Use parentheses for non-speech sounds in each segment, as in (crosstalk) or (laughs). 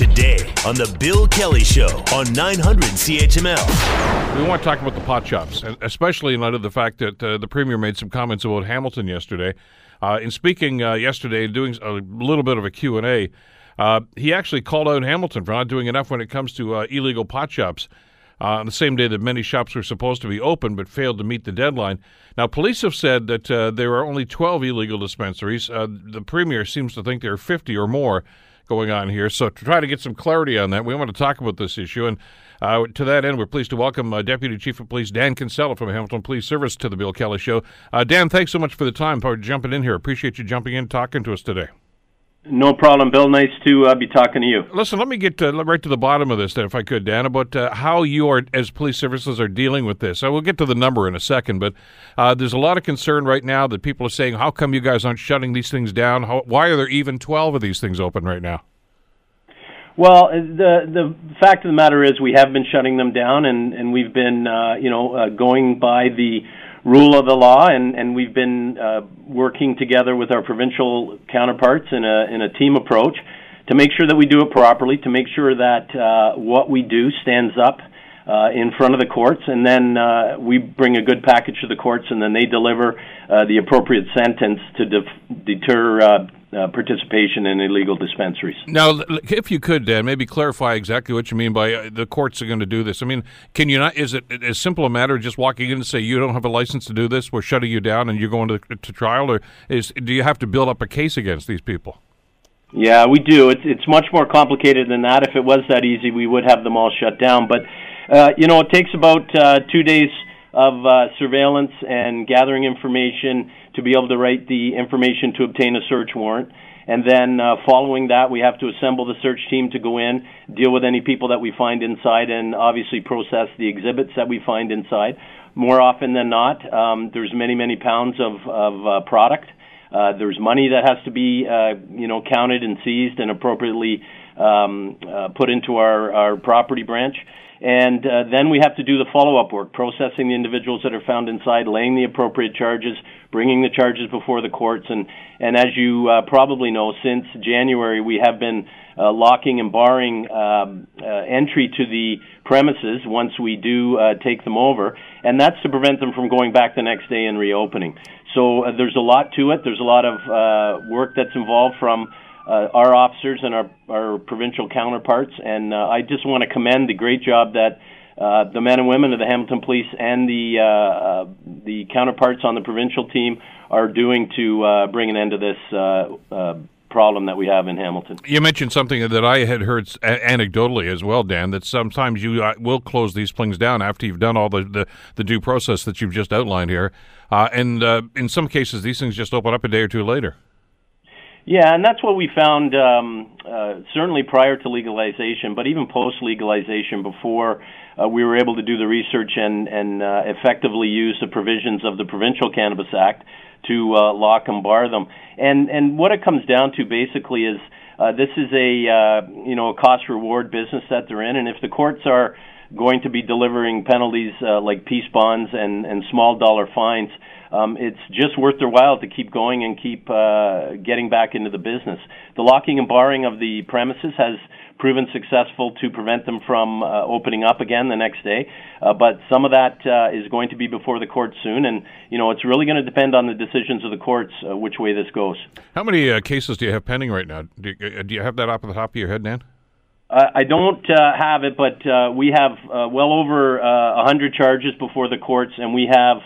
today on The Bill Kelly Show on 900 CHML. We want to talk about the pot shops, especially in light of the fact that uh, the Premier made some comments about Hamilton yesterday. Uh, in speaking uh, yesterday, doing a little bit of a Q&A, uh, he actually called out Hamilton for not doing enough when it comes to uh, illegal pot shops. Uh, on the same day that many shops were supposed to be open but failed to meet the deadline. Now, police have said that there are only 12 illegal dispensaries. The premier seems to think there are 50 or more going on here. So, to try to get some clarity on that, we want to talk about this issue. And uh, to that end, we're pleased to welcome uh, Deputy Chief of Police Dan Kinsella from Hamilton Police Service to the Bill Kelly Show. Uh, Dan, thanks so much for the time for jumping in here. Appreciate you jumping in, talking to us today. No problem, Bill. Nice to uh, be talking to you. Listen, let me get uh, right to the bottom of this, then, if I could, Dan, about uh, how you are, as police services, are dealing with this. I will get to the number in a second, but uh, there's a lot of concern right now that people are saying, "How come you guys aren't shutting these things down? How, why are there even 12 of these things open right now?" Well, uh, the the fact of the matter is, we have been shutting them down, and and we've been, uh, you know, going by the rule of the law, and, and we've been uh, working together with our provincial counterparts in a, in a team approach to make sure that we do it properly, to make sure that uh, what we do stands up uh, in front of the courts, and then uh, we bring a good package to the courts, and then they deliver uh, the appropriate sentence to def- deter uh, uh, participation in illegal dispensaries. Now, if you could, Dan, maybe clarify exactly what you mean by uh, the courts are going to do this. I mean, can you not? Is it as simple a matter of just walking in and say you don't have a license to do this? We're shutting you down, and you're going to, to trial, or is do you have to build up a case against these people? Yeah, we do. It's it's much more complicated than that. If it was that easy, we would have them all shut down. But uh, you know, it takes about uh, two days of uh, surveillance and gathering information to be able to write the information to obtain a search warrant. And then uh, following that, we have to assemble the search team to go in, deal with any people that we find inside, and obviously process the exhibits that we find inside. More often than not, um, there's many, many pounds of, of uh, product. Uh, there's money that has to be, uh, you know, counted and seized and appropriately um, uh, put into our, our property branch. And uh, then we have to do the follow up work, processing the individuals that are found inside, laying the appropriate charges, bringing the charges before the courts. And, and as you uh, probably know, since January, we have been uh, locking and barring um, uh, entry to the premises once we do uh, take them over. And that's to prevent them from going back the next day and reopening. So uh, there's a lot to it. There's a lot of work that's involved from uh, our officers and our, our provincial counterparts. And uh, I just want to commend the great job that uh, the men and women of the Hamilton Police and the uh, uh, the counterparts on the provincial team are doing to uh, bring an end to this problem that we have in Hamilton. You mentioned something that I had heard anecdotally as well, Dan. That sometimes you will close these things down after you've done all the, the, the due process that you've just outlined here, and in some cases these things just open up a day or two later. Yeah, and that's what we found um, uh, certainly prior to legalization, but even post legalization, before uh, we were able to do the research and, and uh, effectively use the provisions of the Provincial Cannabis Act to uh, lock and bar them. And and what it comes down to basically is uh, this is a uh, you know a cost reward business that they're in, and if the courts are going to be delivering penalties uh, like peace bonds and and small dollar fines um, it's just worth their while to keep going and keep uh, getting back into the business. The locking and barring of the premises has proven successful to prevent them from uh, opening up again the next day. Uh, but some of that uh, is going to be before the courts soon, and you know it's really going to depend on the decisions of the courts uh, which way this goes. How many uh, cases do you have pending right now? Do you, uh, do you have that off the top of your head, Dan? I don't have it, but we have well over a hundred charges before the courts, and we have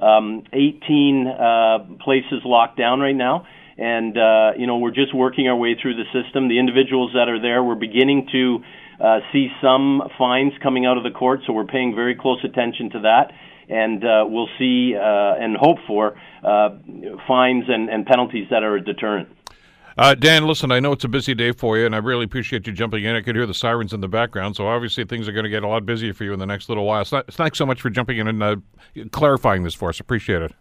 um, 18 uh, places locked down right now. And, uh, you know, we're just working our way through the system. The individuals that are there, we're beginning to uh, see some fines coming out of the court, so we're paying very close attention to that. And uh, we'll see uh, and hope for uh, fines and, and penalties that are a deterrent. Uh, Dan, listen, I know it's a busy day for you, and I really appreciate you jumping in. I could hear the sirens in the background, so obviously things are going to get a lot busier for you in the next little while. So, thanks so much for jumping in and uh, clarifying this for us. Appreciate it.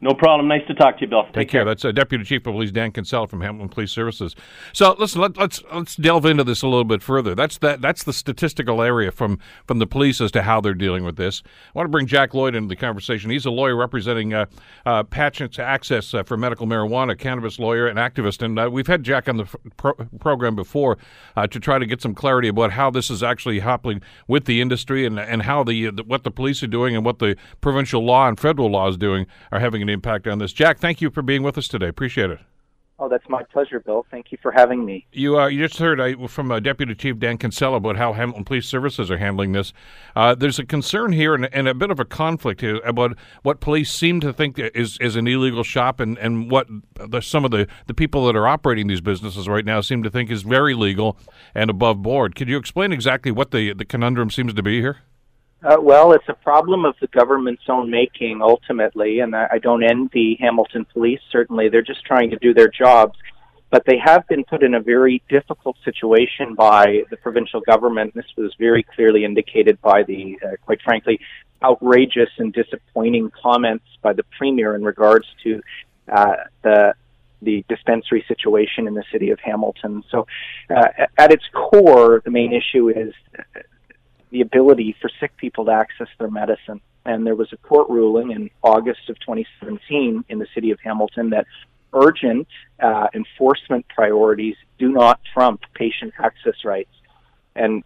No problem. Nice to talk to you, Bill. Take, Take care. care. That's uh, Deputy Chief of Police Dan Kinsella from Hamilton Police Services. So listen, let, us let's, let's delve into this a little bit further. That's that that's the statistical area from from the police as to how they're dealing with this. I want to bring Jack Lloyd into the conversation. He's a lawyer representing uh, uh, Patients Access uh, for Medical Marijuana, cannabis lawyer and activist, and uh, we've had Jack on the pro- program before uh, to try to get some clarity about how this is actually happening with the industry and and how the, the what the police are doing and what the provincial law and federal law is doing are having an impact on this. Jack, thank you for being with us today. Appreciate it. Oh, that's my pleasure, Bill. Thank you for having me. You, uh, you just heard uh, from uh, Deputy Chief Dan Kinsella about how Hamilton Police Services are handling this. Uh, there's a concern here and, and, a bit of a conflict here about what police seem to think is, is an illegal shop and, and what the, some of the, the people that are operating these businesses right now seem to think is very legal and above board. Could you explain exactly what the, the conundrum seems to be here? Uh, well, it's a problem of the government's own making ultimately, and I, I don't envy Hamilton Police. Certainly, they're just trying to do their jobs, but they have been put in a very difficult situation by the provincial government. This was very clearly indicated by the, uh, quite frankly, outrageous and disappointing comments by the premier in regards to uh, the the dispensary situation in the city of Hamilton. So, uh, at its core, the main issue is the ability for sick people to access their medicine. And there was a court ruling in August of 2017 in the city of Hamilton that urgent uh, enforcement priorities do not trump patient access rights. And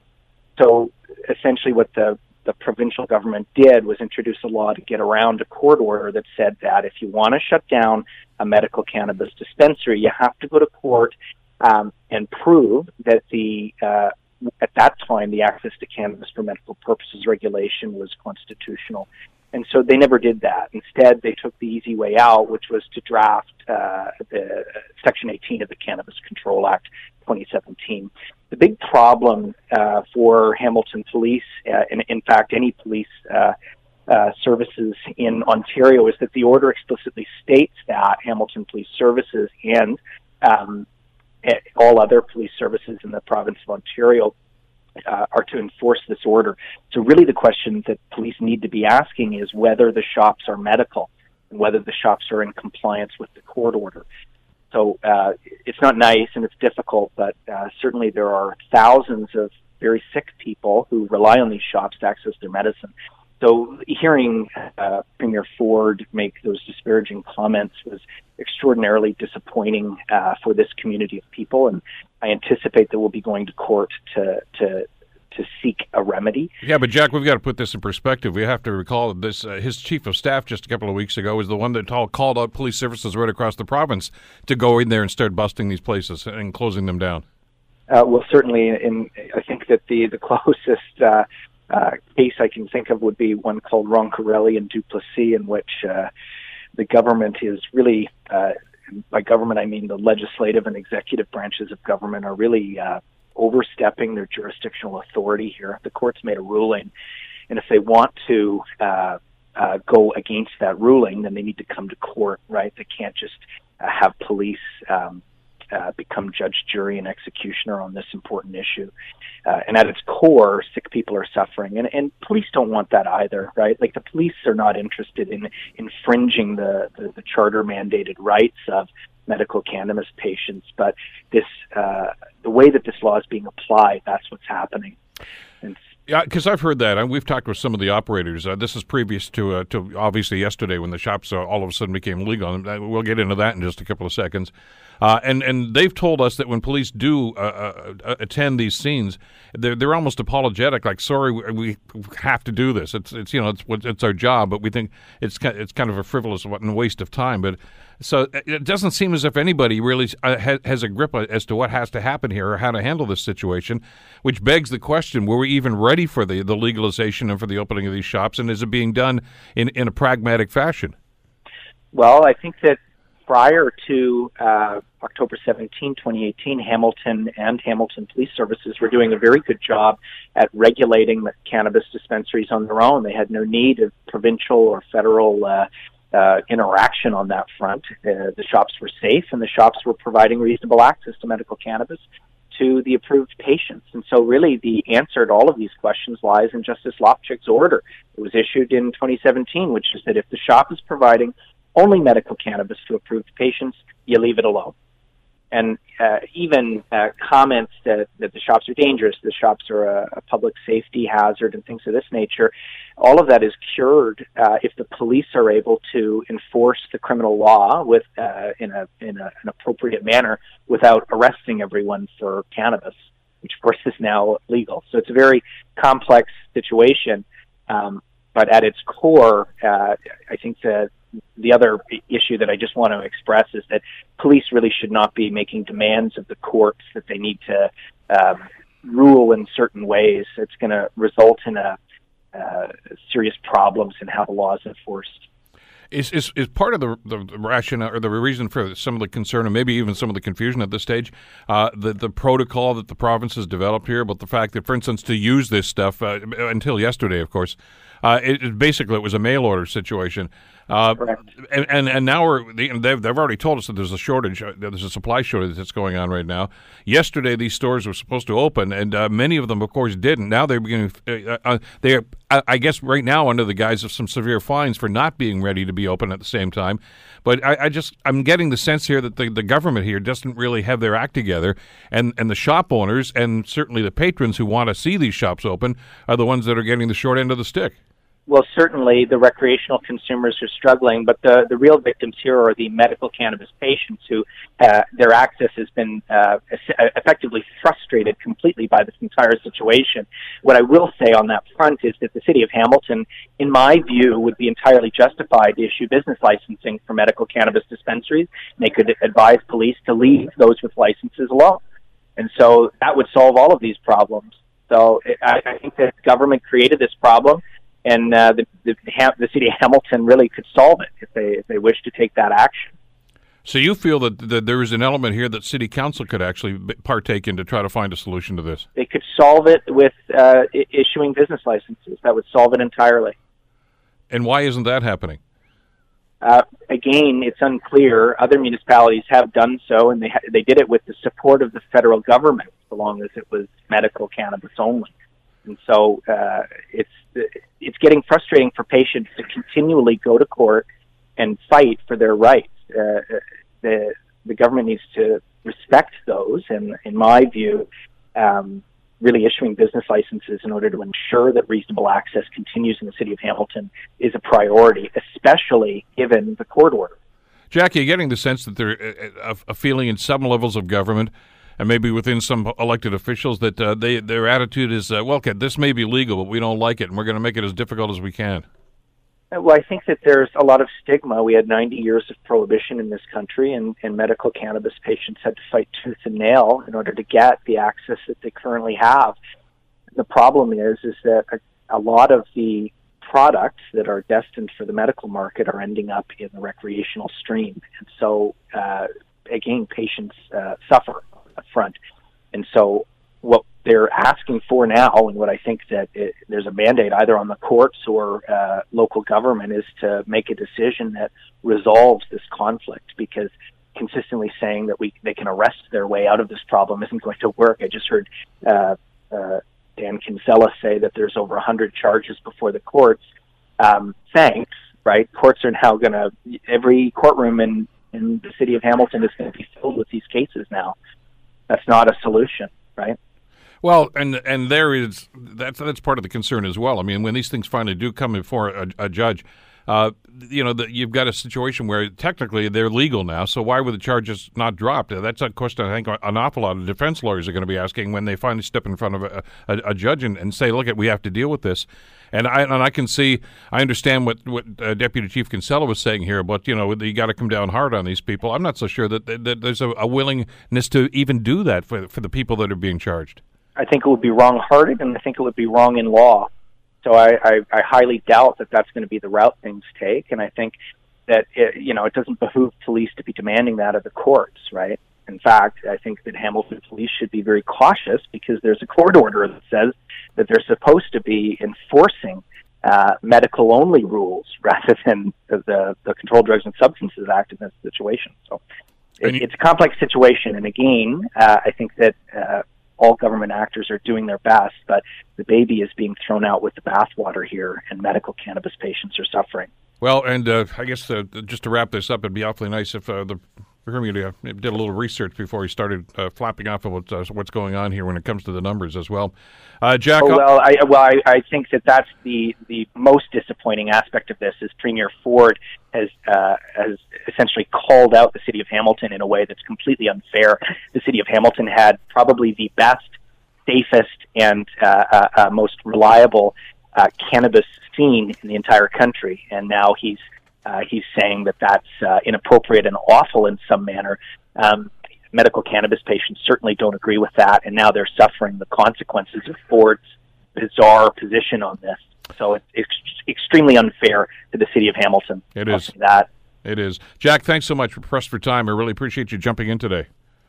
so essentially what the the provincial government did was introduce a law to get around a court order that said that if you want to shut down a medical cannabis dispensary, you have to go to court um, and prove that the uh, at that time, the access to cannabis for medical purposes regulation was constitutional. And so they never did that. Instead, they took the easy way out, which was to draft uh, the Section 18 of the Cannabis Control Act 2017. The big problem uh, for Hamilton Police, uh, and in fact any police uh, uh, services in Ontario, is that the order explicitly states that Hamilton Police Services and um, all other police services in the province of Ontario uh, are to enforce this order. So, really, the question that police need to be asking is whether the shops are medical and whether the shops are in compliance with the court order. So, uh, it's not nice and it's difficult, but uh, certainly there are thousands of very sick people who rely on these shops to access their medicine. So hearing uh, Premier Ford make those disparaging comments was extraordinarily disappointing uh, for this community of people, and I anticipate that we'll be going to court to to to seek a remedy. Yeah, but Jack, we've got to put this in perspective. We have to recall that this uh, his chief of staff just a couple of weeks ago was the one that called out police services right across the province to go in there and start busting these places and closing them down. Uh, well, certainly, in, I think that the the (laughs) closest uh, uh, case I can think of would be one called Roncarelli and Duplessis, in which uh, the government is really, uh, by government I mean the legislative and executive branches of government, are really uh, overstepping their jurisdictional authority here. The court's made a ruling, and if they want to uh, uh, go against that ruling, then they need to come to court, right? They can't just uh, have police um, uh, become judge, jury, and executioner on this important issue. Uh, and at its core, sick people are suffering, and, and police don't want that either, right? Like the police are not interested in infringing the, the, the charter mandated rights of medical cannabis patients, but this uh, the way that this law is being applied, that's what's happening. And yeah, because I've heard that, and we've talked with some of the operators. Uh, this is previous to uh, to obviously yesterday when the shops uh, all of a sudden became legal. And uh, we'll get into that in just a couple of seconds. Uh, and and they've told us that when police do uh, attend these scenes, they're they're almost apologetic, like sorry, we, have to do this. It's it's you know it's it's our job, but we think it's it's kind of a frivolous and waste of time. But so it doesn't seem as if anybody really has a grip as to what has to happen here or how to handle this situation, which begs the question: Were we even ready? ready for the, the legalization and for the opening of these shops, and is it being done in, in a pragmatic fashion? Well, I think that prior to uh, October 17, 2018, Hamilton and Hamilton Police Services were doing a very good job at regulating the cannabis dispensaries on their own. They had no need of provincial or federal uh, uh, interaction on that front. Uh, the shops were safe, and the shops were providing reasonable access to medical cannabis to the approved patients. And so, really, the answer to all of these questions lies in Justice Lofchik's order. It was issued in 2017, which is that if the shop is providing only medical cannabis to approved patients, you leave it alone. And uh, even uh, comments that, that the shops are dangerous, the shops are a, a public safety hazard, and things of this nature, all of that is cured uh, if the police are able to enforce the criminal law with uh, in, a, in a, an appropriate manner without arresting everyone for cannabis, which of course is now legal. So it's a very complex situation. Um, but at its core, uh, I think that the other issue that I just want to express is that police really should not be making demands of the courts that they need to um, rule in certain ways. It's going to result in a uh, serious problems in how the law is enforced. Is, is, is part of the, the rationale or the reason for some of the concern and maybe even some of the confusion at this stage uh, the, the protocol that the province has developed here about the fact that, for instance, to use this stuff uh, until yesterday, of course, uh, it, basically it was a mail order situation. Uh, and, and, and now we're they've they've already told us that there's a shortage, uh, there's a supply shortage that's going on right now. Yesterday, these stores were supposed to open, and uh, many of them, of course, didn't. Now they're beginning. Uh, uh they are, I guess, right now under the guise of some severe fines for not being ready to be open at the same time. But I, I just I'm getting the sense here that the, the government here doesn't really have their act together, and and the shop owners and certainly the patrons who want to see these shops open are the ones that are getting the short end of the stick well, certainly the recreational consumers are struggling, but the, the real victims here are the medical cannabis patients who uh, their access has been uh, effectively frustrated completely by this entire situation. What I will say on that front is that the city of Hamilton, in my view, would be entirely justified to issue business licensing for medical cannabis dispensaries. They could advise police to leave those with licenses alone. And so that would solve all of these problems. So I, I think that government created this problem and uh, the, the, the city of Hamilton really could solve it if they if they wish to take that action. So you feel that, that there is an element here that city council could actually partake in to try to find a solution to this. They could solve it with uh, issuing business licenses. That would solve it entirely. And why isn't that happening? Uh, again, it's unclear. Other municipalities have done so, and they ha- they did it with the support of the federal government, so long as it was medical cannabis only. And so uh, it's it's getting frustrating for patients to continually go to court and fight for their rights. Uh, the the government needs to respect those, and in my view, um, really issuing business licenses in order to ensure that reasonable access continues in the city of Hamilton is a priority, especially given the court order. Jackie, you're getting the sense that there uh, a, a feeling in some levels of government and maybe within some elected officials that uh, they their attitude is, uh, well, okay, this may be legal, but we don't like it, and we're going to make it as difficult as we can. Uh, well, I think that there's a lot of stigma. We had 90 years of prohibition in this country, and, and medical cannabis patients had to fight tooth and nail in order to get the access that they currently have. The problem is, is that a, a lot of the products that are destined for the medical market are ending up in the recreational stream, and so uh, again, patients uh, suffer so what they're asking for now, and what I think that it, there's a mandate either on the courts or uh, local government, is to make a decision that resolves this conflict because consistently saying that we they can arrest their way out of this problem isn't going to work. I just heard uh, uh, Dan Kinsella say that there's over 100 charges before the courts. Um, thanks, right? Courts are now going to every courtroom in in the city of Hamilton is going to be filled with these cases now that's not a solution, right? Well, and and there is that's that's part of the concern as well. I mean, when these things finally do come before a, a judge, uh, you know, the, you've got a situation where technically they're legal now. So why were the charges not dropped? That's a question I think an awful lot of defense lawyers are going to be asking when they finally step in front of a, a, a judge and, and, say, "Look, we have to deal with this." And I and I can see, I understand what what uh, Deputy Chief Kinsella was saying here, but you know, you got to come down hard on these people. I'm not so sure that, that, that there's a, a willingness to even do that for for the people that are being charged. I think it would be wrong-hearted, and I think it would be wrong in law. So I, I, I highly doubt that that's going to be the route things take, and I think that it, you know it doesn't behoove police to be demanding that of the courts, right? In fact, I think that Hamilton police should be very cautious because there's a court order that says that they're supposed to be enforcing uh, medical only rules (laughs) rather than the, the Controlled Drugs and Substances Act in this situation. So it, it's a complex situation, and again, uh, I think that uh, all government actors are doing their best, but the baby is being thrown out with the bathwater here, and medical cannabis patients are suffering. Well, and uh, I guess uh, just to wrap this up, it'd be awfully nice if uh, the Premier uh, did a little research before he started uh, flapping off of what, uh, what's going on here when it comes to the numbers as well. Uh, Jack, oh, well, I, well, I, I think that that's the the most disappointing aspect of this is Premier Ford has uh, has essentially called out the city of Hamilton in a way that's completely unfair. The city of Hamilton had probably the best, safest, and uh, uh, uh, most reliable uh, cannabis scene in the entire country, and now he's uh, he's saying that that's inappropriate and awful in some manner. Um, medical cannabis patients certainly don't agree with that, and now they're suffering the consequences of Ford's bizarre position on this. So it's, it's extremely unfair to the city of Hamilton. It is that. It is. Jack, thanks so much for pressed for time. I really appreciate you jumping in today.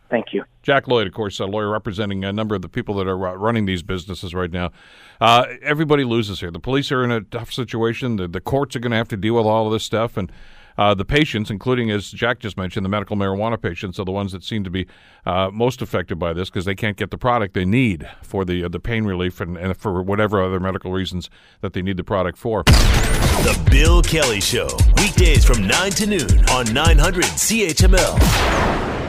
Thank you. Jack Lloyd, of course, a lawyer representing a number of the people that are running these businesses right now. Uh, everybody loses here. The police are in a tough situation. The, the courts are going to have to deal with all of this stuff. And uh, the patients, including, as Jack just mentioned, the medical marijuana patients, are the ones that seem to be uh, most affected by this because they can't get the product they need for the uh, the pain relief and, and, for whatever other medical reasons that they need the product for. The Bill Kelly Show, weekdays from 9 to noon on 900 CHML.